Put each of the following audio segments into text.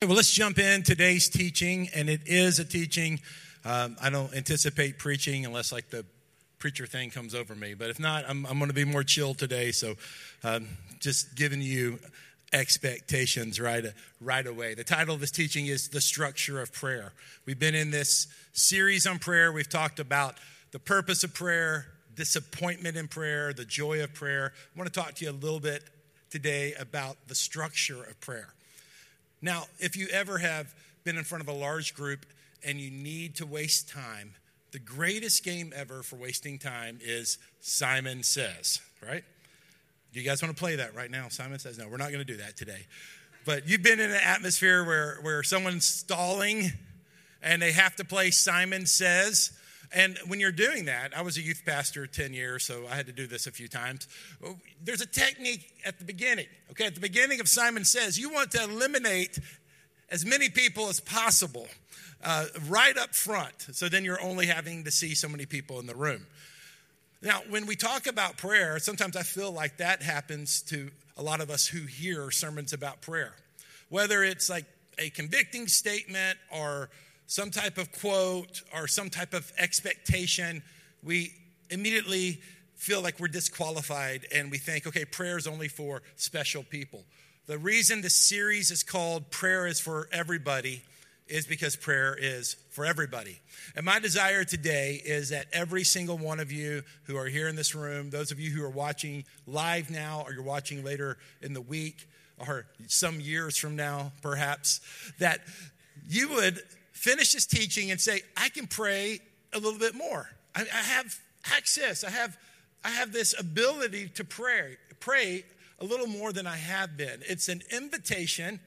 Well, let's jump in today's teaching, and it is a teaching. Um, I don't anticipate preaching unless like the preacher thing comes over me, but if not, I'm, I'm going to be more chill today. So, um, just giving you expectations right right away. The title of this teaching is the structure of prayer. We've been in this series on prayer. We've talked about the purpose of prayer, disappointment in prayer, the joy of prayer. I want to talk to you a little bit today about the structure of prayer. Now, if you ever have been in front of a large group and you need to waste time, the greatest game ever for wasting time is Simon Says, right? Do you guys want to play that right now? Simon Says, no, we're not going to do that today. But you've been in an atmosphere where, where someone's stalling and they have to play Simon Says. And when you're doing that, I was a youth pastor 10 years, so I had to do this a few times. There's a technique at the beginning. Okay, at the beginning of Simon Says, you want to eliminate as many people as possible uh, right up front. So then you're only having to see so many people in the room. Now, when we talk about prayer, sometimes I feel like that happens to a lot of us who hear sermons about prayer. Whether it's like a convicting statement or some type of quote or some type of expectation, we immediately feel like we're disqualified and we think, okay, prayer is only for special people. The reason the series is called Prayer is for Everybody is because prayer is for everybody. And my desire today is that every single one of you who are here in this room, those of you who are watching live now or you're watching later in the week or some years from now, perhaps, that you would finish his teaching and say, I can pray a little bit more. I, I have access. I have, I have this ability to pray, pray a little more than I have been. It's an invitation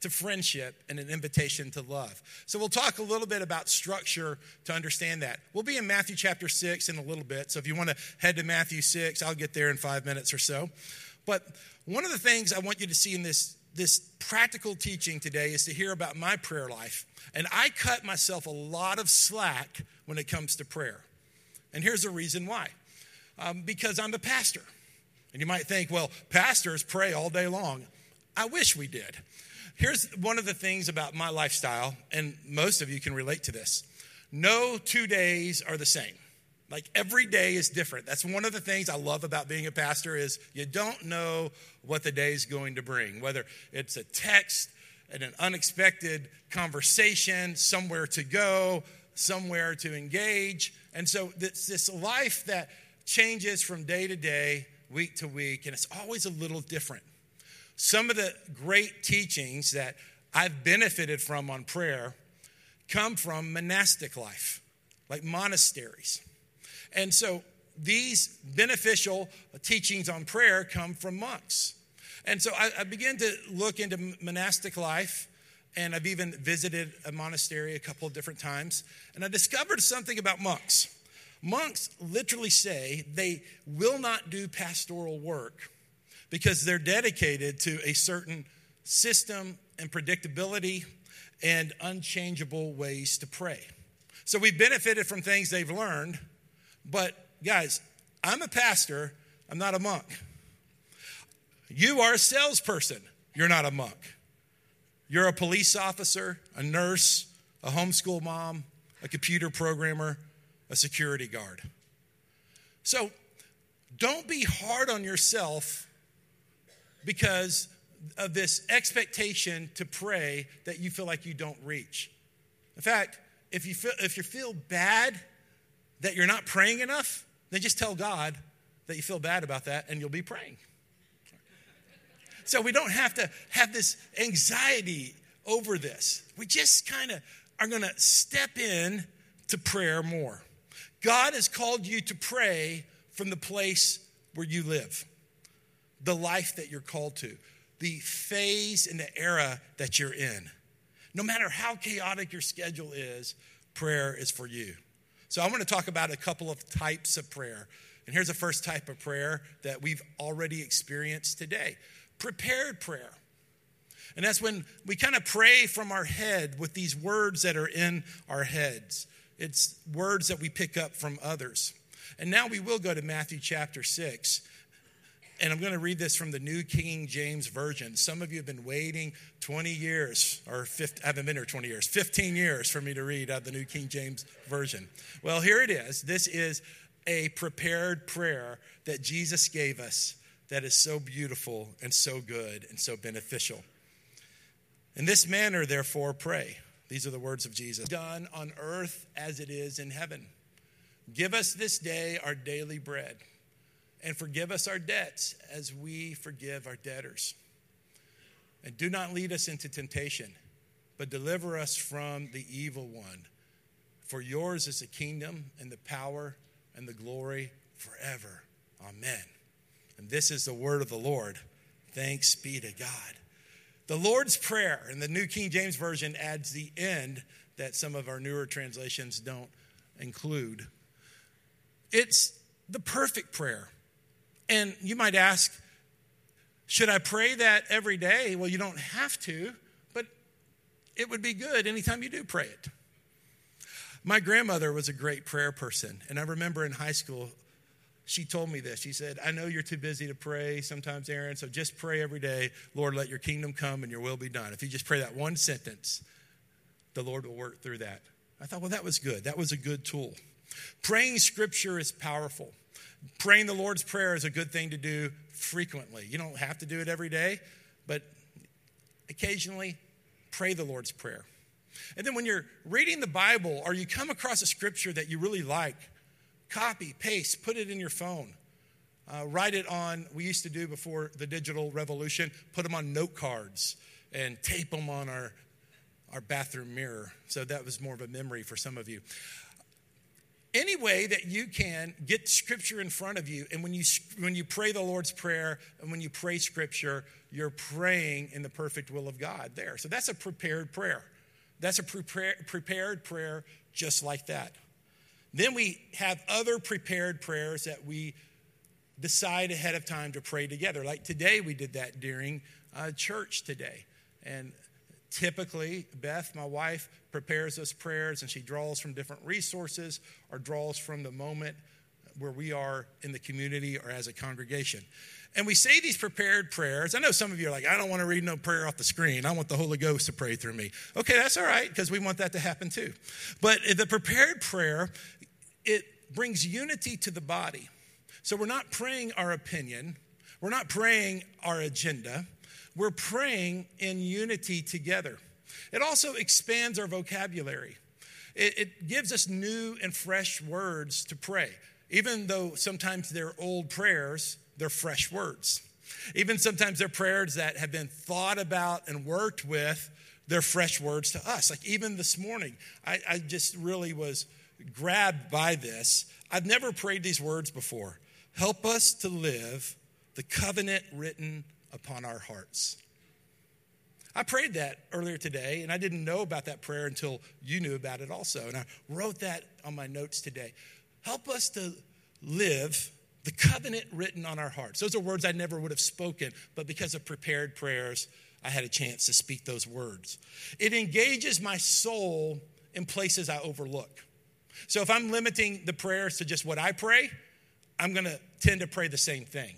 to friendship and an invitation to love. So we'll talk a little bit about structure to understand that. We'll be in Matthew chapter 6 in a little bit. So if you want to head to Matthew 6, I'll get there in 5 minutes or so. But one of the things I want you to see in this this practical teaching today is to hear about my prayer life. And I cut myself a lot of slack when it comes to prayer. And here's the reason why um, because I'm a pastor. And you might think, well, pastors pray all day long. I wish we did. Here's one of the things about my lifestyle, and most of you can relate to this no two days are the same. Like every day is different. That's one of the things I love about being a pastor is you don't know what the day is going to bring, whether it's a text and an unexpected conversation, somewhere to go, somewhere to engage. And so it's this life that changes from day to day, week to week, and it's always a little different. Some of the great teachings that I've benefited from on prayer come from monastic life, like monasteries. And so these beneficial teachings on prayer come from monks. And so I, I began to look into monastic life, and I've even visited a monastery a couple of different times, and I discovered something about monks. Monks literally say they will not do pastoral work because they're dedicated to a certain system and predictability and unchangeable ways to pray. So we've benefited from things they've learned, but guys, I'm a pastor, I'm not a monk. You are a salesperson, you're not a monk. You're a police officer, a nurse, a homeschool mom, a computer programmer, a security guard. So don't be hard on yourself because of this expectation to pray that you feel like you don't reach. In fact, if you feel, if you feel bad that you're not praying enough, then just tell God that you feel bad about that and you'll be praying. So we don't have to have this anxiety over this. We just kind of are going to step in to prayer more. God has called you to pray from the place where you live, the life that you're called to, the phase and the era that you're in. No matter how chaotic your schedule is, prayer is for you. So, I want to talk about a couple of types of prayer. And here's the first type of prayer that we've already experienced today prepared prayer. And that's when we kind of pray from our head with these words that are in our heads. It's words that we pick up from others. And now we will go to Matthew chapter 6. And I'm going to read this from the New King James Version. Some of you have been waiting 20 years, or 50, I haven't been here 20 years, 15 years for me to read out the New King James Version. Well, here it is. This is a prepared prayer that Jesus gave us that is so beautiful and so good and so beneficial. In this manner, therefore, pray. These are the words of Jesus done on earth as it is in heaven. Give us this day our daily bread and forgive us our debts as we forgive our debtors. And do not lead us into temptation, but deliver us from the evil one. For yours is the kingdom and the power and the glory forever. Amen. And this is the word of the Lord. Thanks be to God. The Lord's Prayer in the New King James Version adds the end that some of our newer translations don't include. It's the perfect prayer. And you might ask, should I pray that every day? Well, you don't have to, but it would be good anytime you do pray it. My grandmother was a great prayer person, and I remember in high school, she told me this. She said, I know you're too busy to pray sometimes, Aaron, so just pray every day, Lord, let your kingdom come and your will be done. If you just pray that one sentence, the Lord will work through that. I thought, well, that was good. That was a good tool. Praying scripture is powerful. Praying the Lord's Prayer is a good thing to do frequently. You don't have to do it every day, but occasionally pray the Lord's Prayer. And then when you're reading the Bible or you come across a scripture that you really like, copy, paste, put it in your phone. Uh, write it on, we used to do before the digital revolution, put them on note cards and tape them on our, our bathroom mirror. So that was more of a memory for some of you any way that you can get scripture in front of you and when you when you pray the lord's prayer and when you pray scripture you're praying in the perfect will of god there. So that's a prepared prayer. That's a prepare, prepared prayer just like that. Then we have other prepared prayers that we decide ahead of time to pray together. Like today we did that during uh, church today. And Typically, Beth, my wife, prepares us prayers and she draws from different resources or draws from the moment where we are in the community or as a congregation. And we say these prepared prayers. I know some of you are like, I don't want to read no prayer off the screen. I want the Holy Ghost to pray through me. Okay, that's all right, because we want that to happen too. But the prepared prayer, it brings unity to the body. So we're not praying our opinion, we're not praying our agenda we're praying in unity together. It also expands our vocabulary. It, it, gives us new and fresh words to pray. Even though sometimes they're old prayers, they're fresh words. Even sometimes they're prayers that have been thought about and worked with, they're fresh words to us. Like even this morning, I, I just really was grabbed by this. I've never prayed these words before. Help us to live the covenant written upon our hearts. I prayed that earlier today, and I didn't know about that prayer until you knew about it also. And I wrote that on my notes today. Help us to live the covenant written on our hearts. Those are words I never would have spoken, but because of prepared prayers, I had a chance to speak those words. It engages my soul in places I overlook. So if I'm limiting the prayers to just what I pray, I'm going to tend to pray the same thing.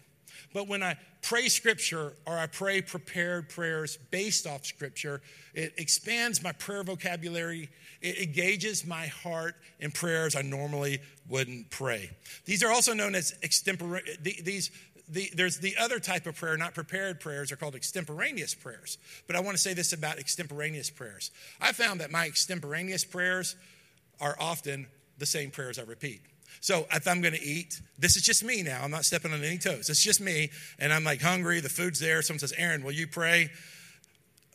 But when I pray scripture or I pray prepared prayers based off scripture, it expands my prayer vocabulary. It engages my heart in prayers I normally wouldn't pray. These are also known as extempore, these, the, there's the other type of prayer, not prepared prayers, are called extemporaneous prayers. But I want to say this about extemporaneous prayers. I found that my extemporaneous prayers are often the same prayers I repeat. So if I'm going to eat, this is just me now. I'm not stepping on any toes. It's just me. And I'm like hungry. The food's there. Someone says, Aaron, will you pray?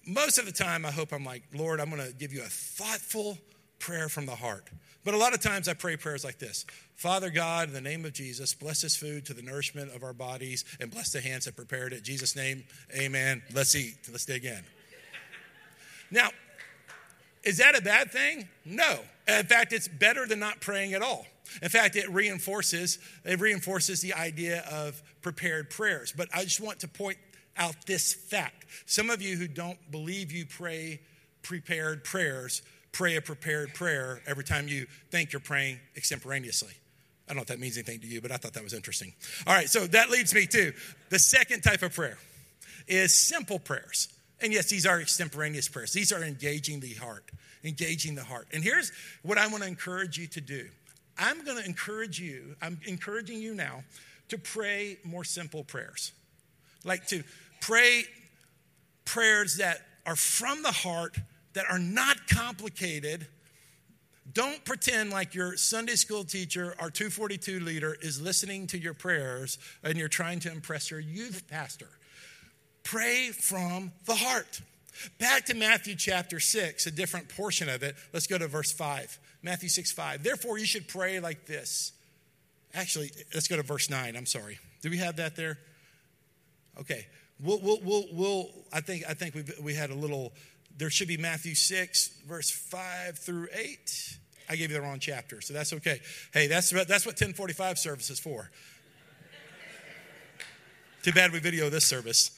Most of the time, I hope I'm like, Lord, I'm going to give you a thoughtful prayer from the heart. But a lot of times I pray prayers like this Father God, in the name of Jesus, bless this food to the nourishment of our bodies and bless the hands that prepared it. In Jesus' name, amen. Let's eat. Let's dig in. Now, is that a bad thing? No. In fact, it's better than not praying at all. In fact, it reinforces it reinforces the idea of prepared prayers. But I just want to point out this fact. Some of you who don't believe you pray prepared prayers pray a prepared prayer every time you think you're praying extemporaneously. I don't know if that means anything to you, but I thought that was interesting. All right, so that leads me to the second type of prayer is simple prayers. And yes, these are extemporaneous prayers. These are engaging the heart, engaging the heart. And here's what I want to encourage you to do. I'm going to encourage you, I'm encouraging you now to pray more simple prayers. Like to pray prayers that are from the heart, that are not complicated. Don't pretend like your Sunday school teacher or 242 leader is listening to your prayers and you're trying to impress your youth pastor. Pray from the heart. Back to Matthew chapter 6, a different portion of it. Let's go to verse 5. Matthew 6, 5. Therefore, you should pray like this. Actually, let's go to verse 9. I'm sorry. Do we have that there? Okay. We'll, we'll, we'll, we'll I think, I think we we had a little, there should be Matthew 6, verse 5 through 8. I gave you the wrong chapter, so that's okay. Hey, that's, that's what 1045 service is for. Too bad we video this service.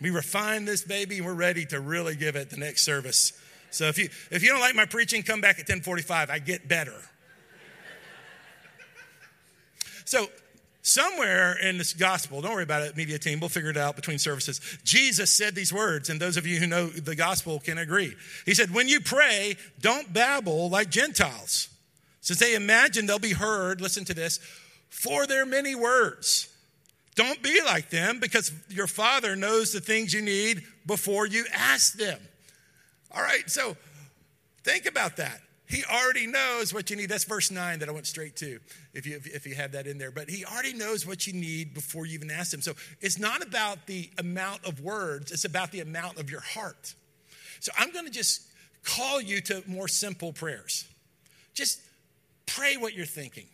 We refine this baby and we're ready to really give it the next service. So if you if you don't like my preaching, come back at 1045. I get better. So somewhere in this gospel, don't worry about it, media team, we'll figure it out between services. Jesus said these words, and those of you who know the gospel can agree. He said, When you pray, don't babble like Gentiles, since they imagine they'll be heard, listen to this, for their many words. Don't be like them because your Father knows the things you need before you ask them. All right, so think about that. He already knows what you need. That's verse 9 that I went straight to, if you, if you have that in there. But he already knows what you need before you even ask him. So it's not about the amount of words, it's about the amount of your heart. So I'm going to just call you to more simple prayers. Just pray what you're thinking,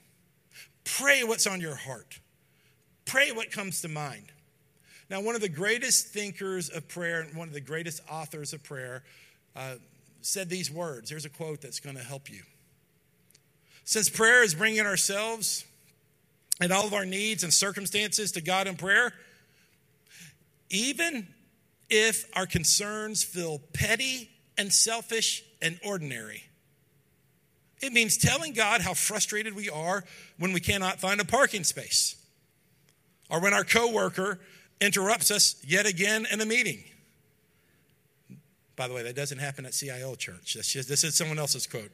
pray what's on your heart. Pray what comes to mind. Now, one of the greatest thinkers of prayer and one of the greatest authors of prayer uh, said these words. Here's a quote that's going to help you. Since prayer is bringing ourselves and all of our needs and circumstances to God in prayer, even if our concerns feel petty and selfish and ordinary, it means telling God how frustrated we are when we cannot find a parking space or when our coworker interrupts us yet again in a meeting. By the way, that doesn't happen at CIL church. Just, this is someone else's quote.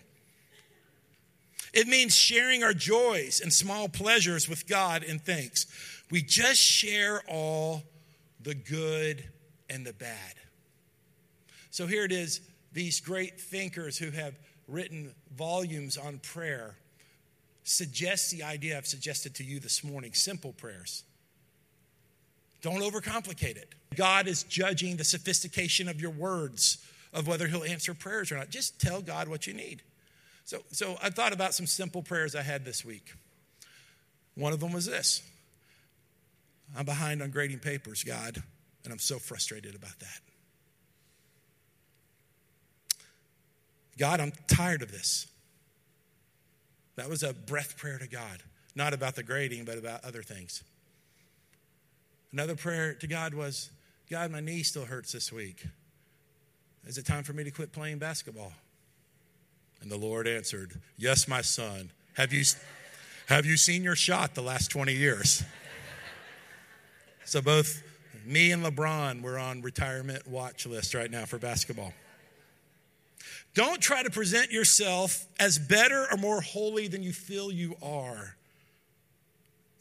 It means sharing our joys and small pleasures with God in thanks. We just share all the good and the bad. So here it is these great thinkers who have written volumes on prayer suggest the idea I've suggested to you this morning simple prayers. Don't overcomplicate it. God is judging the sophistication of your words, of whether He'll answer prayers or not. Just tell God what you need. So, so I thought about some simple prayers I had this week. One of them was this I'm behind on grading papers, God, and I'm so frustrated about that. God, I'm tired of this. That was a breath prayer to God, not about the grading, but about other things. Another prayer to God was, God, my knee still hurts this week. Is it time for me to quit playing basketball? And the Lord answered, Yes, my son. Have you, have you seen your shot the last 20 years? so both me and LeBron were on retirement watch list right now for basketball. Don't try to present yourself as better or more holy than you feel you are.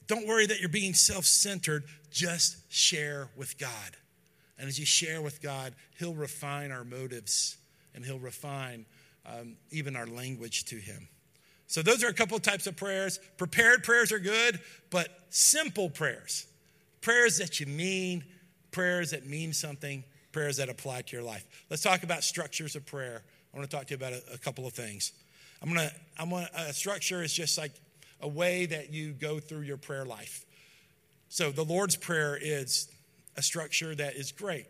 Don't worry that you're being self centered. Just share with God. And as you share with God, He'll refine our motives and He'll refine um, even our language to Him. So, those are a couple of types of prayers. Prepared prayers are good, but simple prayers, prayers that you mean, prayers that mean something, prayers that apply to your life. Let's talk about structures of prayer. I want to talk to you about a, a couple of things. I'm gonna, I'm gonna, a structure is just like a way that you go through your prayer life. So the Lord's Prayer is a structure that is great.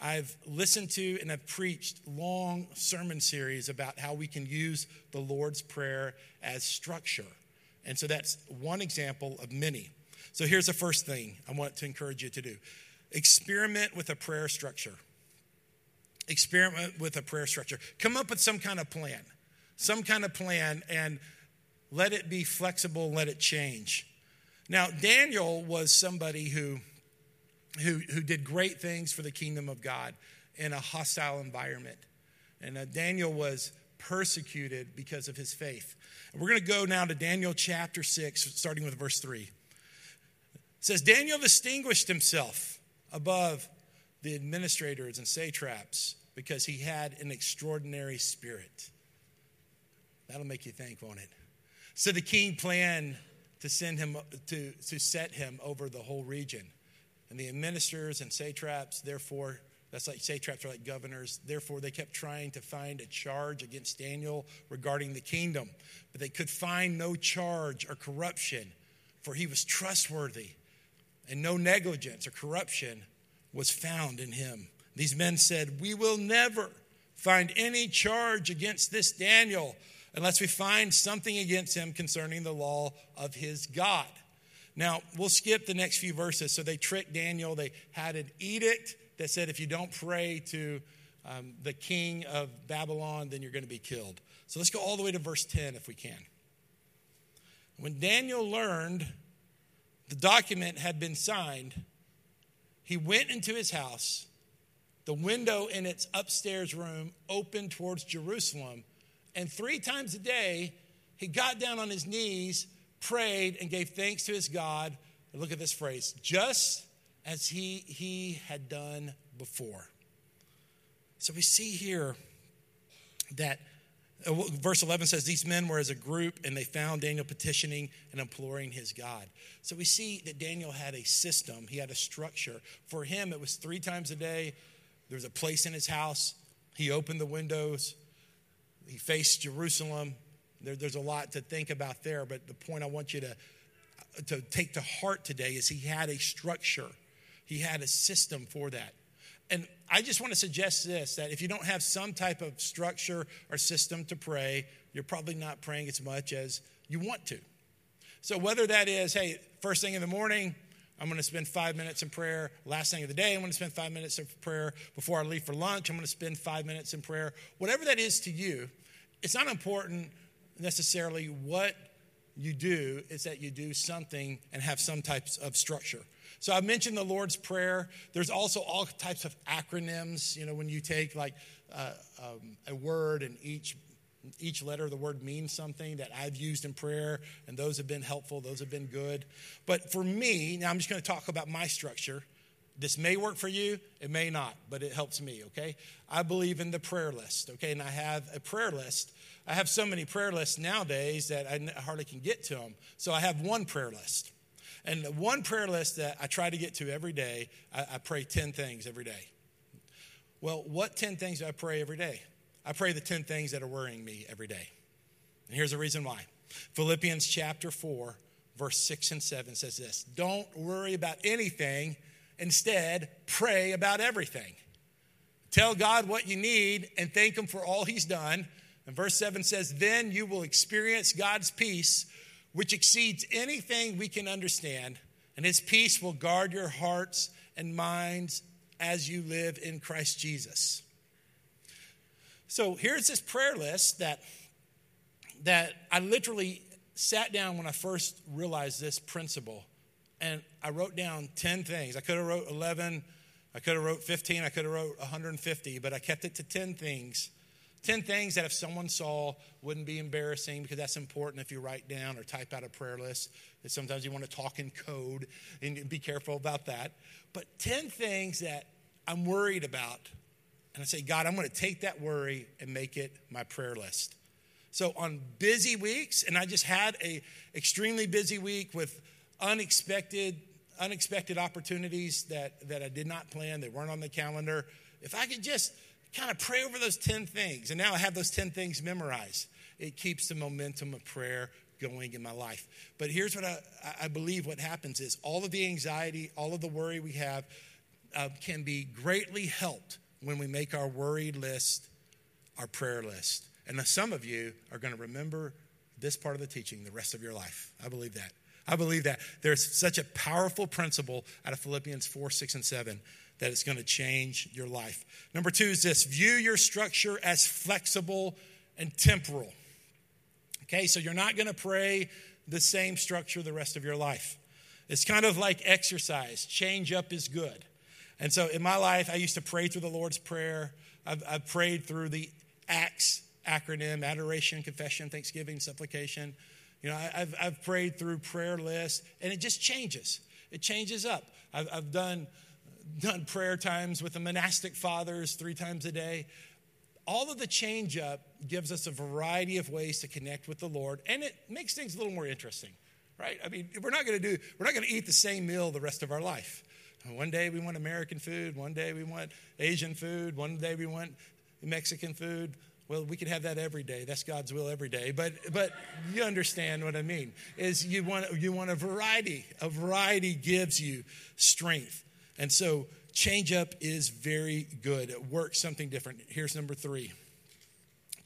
I've listened to and I've preached long sermon series about how we can use the Lord's Prayer as structure. And so that's one example of many. So here's the first thing I want to encourage you to do experiment with a prayer structure. Experiment with a prayer structure. Come up with some kind of plan. Some kind of plan and let it be flexible, let it change. Now, Daniel was somebody who, who, who did great things for the kingdom of God in a hostile environment. And uh, Daniel was persecuted because of his faith. And we're going to go now to Daniel chapter 6, starting with verse 3. It says, Daniel distinguished himself above the administrators and satraps because he had an extraordinary spirit. That'll make you think, won't it? So the king planned to send him to, to set him over the whole region. And the ministers and satraps, therefore, that's like satraps are like governors. Therefore, they kept trying to find a charge against Daniel regarding the kingdom. But they could find no charge or corruption, for he was trustworthy, and no negligence or corruption was found in him. These men said, We will never find any charge against this Daniel unless we find something against him concerning the law of his God. Now, we'll skip the next few verses. So they tricked Daniel. They had an edict that said, if you don't pray to um, the king of Babylon, then you're going to be killed. So let's go all the way to verse 10 if we can. When Daniel learned the document had been signed, he went into his house. The window in its upstairs room opened towards Jerusalem and three times a day, he got down on his knees, prayed, and gave thanks to his God. And look at this phrase just as he, he had done before. So we see here that uh, verse 11 says these men were as a group and they found Daniel petitioning and imploring his God. So we see that Daniel had a system, he had a structure. For him, it was three times a day. There was a place in his house. He opened the windows, he faced Jerusalem. There, there's a lot to think about there, but the point I want you to, to take to heart today is he had a structure, he had a system for that. And I just want to suggest this that if you don't have some type of structure or system to pray, you're probably not praying as much as you want to. So, whether that is, hey, first thing in the morning, I'm going to spend five minutes in prayer. Last thing of the day, I'm going to spend five minutes of prayer. Before I leave for lunch, I'm going to spend five minutes in prayer. Whatever that is to you, it's not important necessarily what you do, it's that you do something and have some types of structure. So I mentioned the Lord's Prayer. There's also all types of acronyms. You know, when you take like uh, um, a word and each each letter of the word means something that I've used in prayer, and those have been helpful. Those have been good. But for me, now I'm just going to talk about my structure. This may work for you, it may not, but it helps me, okay? I believe in the prayer list, okay? And I have a prayer list. I have so many prayer lists nowadays that I hardly can get to them. So I have one prayer list. And the one prayer list that I try to get to every day, I, I pray 10 things every day. Well, what 10 things do I pray every day? I pray the 10 things that are worrying me every day. And here's the reason why Philippians chapter 4, verse 6 and 7 says this Don't worry about anything Instead, pray about everything. Tell God what you need and thank Him for all He's done. And verse 7 says, Then you will experience God's peace, which exceeds anything we can understand, and His peace will guard your hearts and minds as you live in Christ Jesus. So here's this prayer list that, that I literally sat down when I first realized this principle and I wrote down 10 things. I could have wrote 11, I could have wrote 15, I could have wrote 150, but I kept it to 10 things. 10 things that if someone saw wouldn't be embarrassing because that's important if you write down or type out a prayer list. That Sometimes you want to talk in code and be careful about that. But 10 things that I'm worried about. And I say, God, I'm going to take that worry and make it my prayer list. So on busy weeks, and I just had a extremely busy week with unexpected, unexpected opportunities that, that I did not plan, they weren't on the calendar. If I could just kind of pray over those 10 things, and now I have those 10 things memorized, it keeps the momentum of prayer going in my life. But here's what I, I believe what happens is all of the anxiety, all of the worry we have uh, can be greatly helped when we make our worried list our prayer list. And some of you are going to remember this part of the teaching the rest of your life. I believe that. I believe that. There's such a powerful principle out of Philippians 4, 6, and 7 that it's going to change your life. Number two is this view your structure as flexible and temporal. Okay, so you're not going to pray the same structure the rest of your life. It's kind of like exercise. Change up is good. And so in my life, I used to pray through the Lord's Prayer. I've, I've prayed through the ACTS acronym adoration, confession, thanksgiving, supplication. You know, I, have I've prayed through prayer lists, and it just changes. It changes up. I've, I've done, done prayer times with the monastic fathers three times a day. All of the change up gives us a variety of ways to connect with the Lord, and it makes things a little more interesting right? I mean, we're not going to do, we're not going to eat the same meal the rest of our life. One day we want American food, one day we want Asian food, one day we want Mexican food. Well, we can have that every day. That's God's will every day. But but you understand what I mean. Is you want you want a variety. A variety gives you strength. And so change up is very good. It works something different. Here's number 3.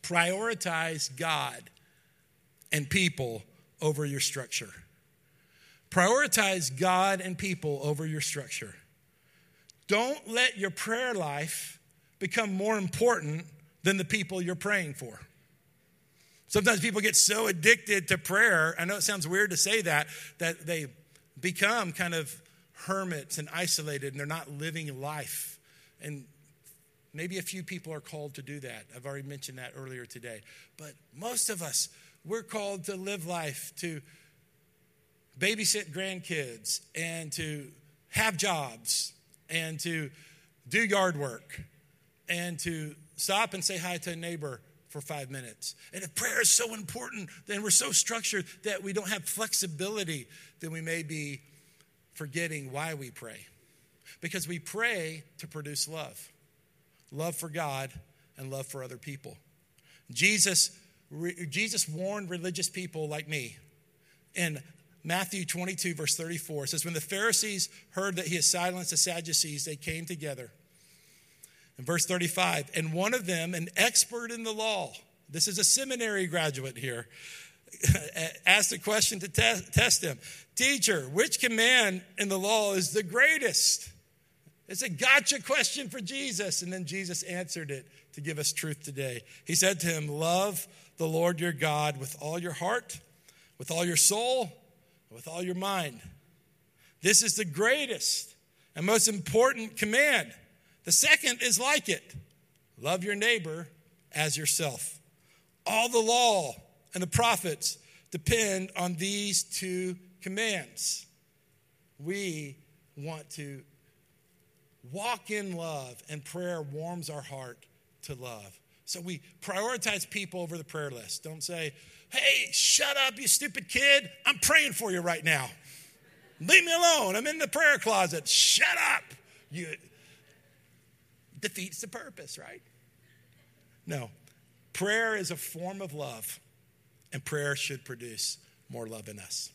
Prioritize God and people over your structure. Prioritize God and people over your structure. Don't let your prayer life become more important than the people you're praying for. Sometimes people get so addicted to prayer. I know it sounds weird to say that, that they become kind of hermits and isolated and they're not living life. And maybe a few people are called to do that. I've already mentioned that earlier today. But most of us, we're called to live life, to babysit grandkids and to have jobs and to do yard work and to stop and say hi to a neighbor for five minutes. And if prayer is so important, then we're so structured that we don't have flexibility, then we may be forgetting why we pray. Because we pray to produce love love for God and love for other people. Jesus, Jesus warned religious people like me in Matthew 22, verse 34 It says, When the Pharisees heard that he had silenced the Sadducees, they came together. In verse 35, and one of them, an expert in the law, this is a seminary graduate here, asked a question to te- test him Teacher, which command in the law is the greatest? It's a gotcha question for Jesus. And then Jesus answered it to give us truth today. He said to him, Love the Lord your God with all your heart, with all your soul, with all your mind. This is the greatest and most important command. The second is like it love your neighbor as yourself. All the law and the prophets depend on these two commands. We want to walk in love, and prayer warms our heart to love. So we prioritize people over the prayer list. Don't say, Hey, shut up, you stupid kid. I'm praying for you right now. Leave me alone. I'm in the prayer closet. Shut up. You defeats the purpose, right? No. Prayer is a form of love, and prayer should produce more love in us.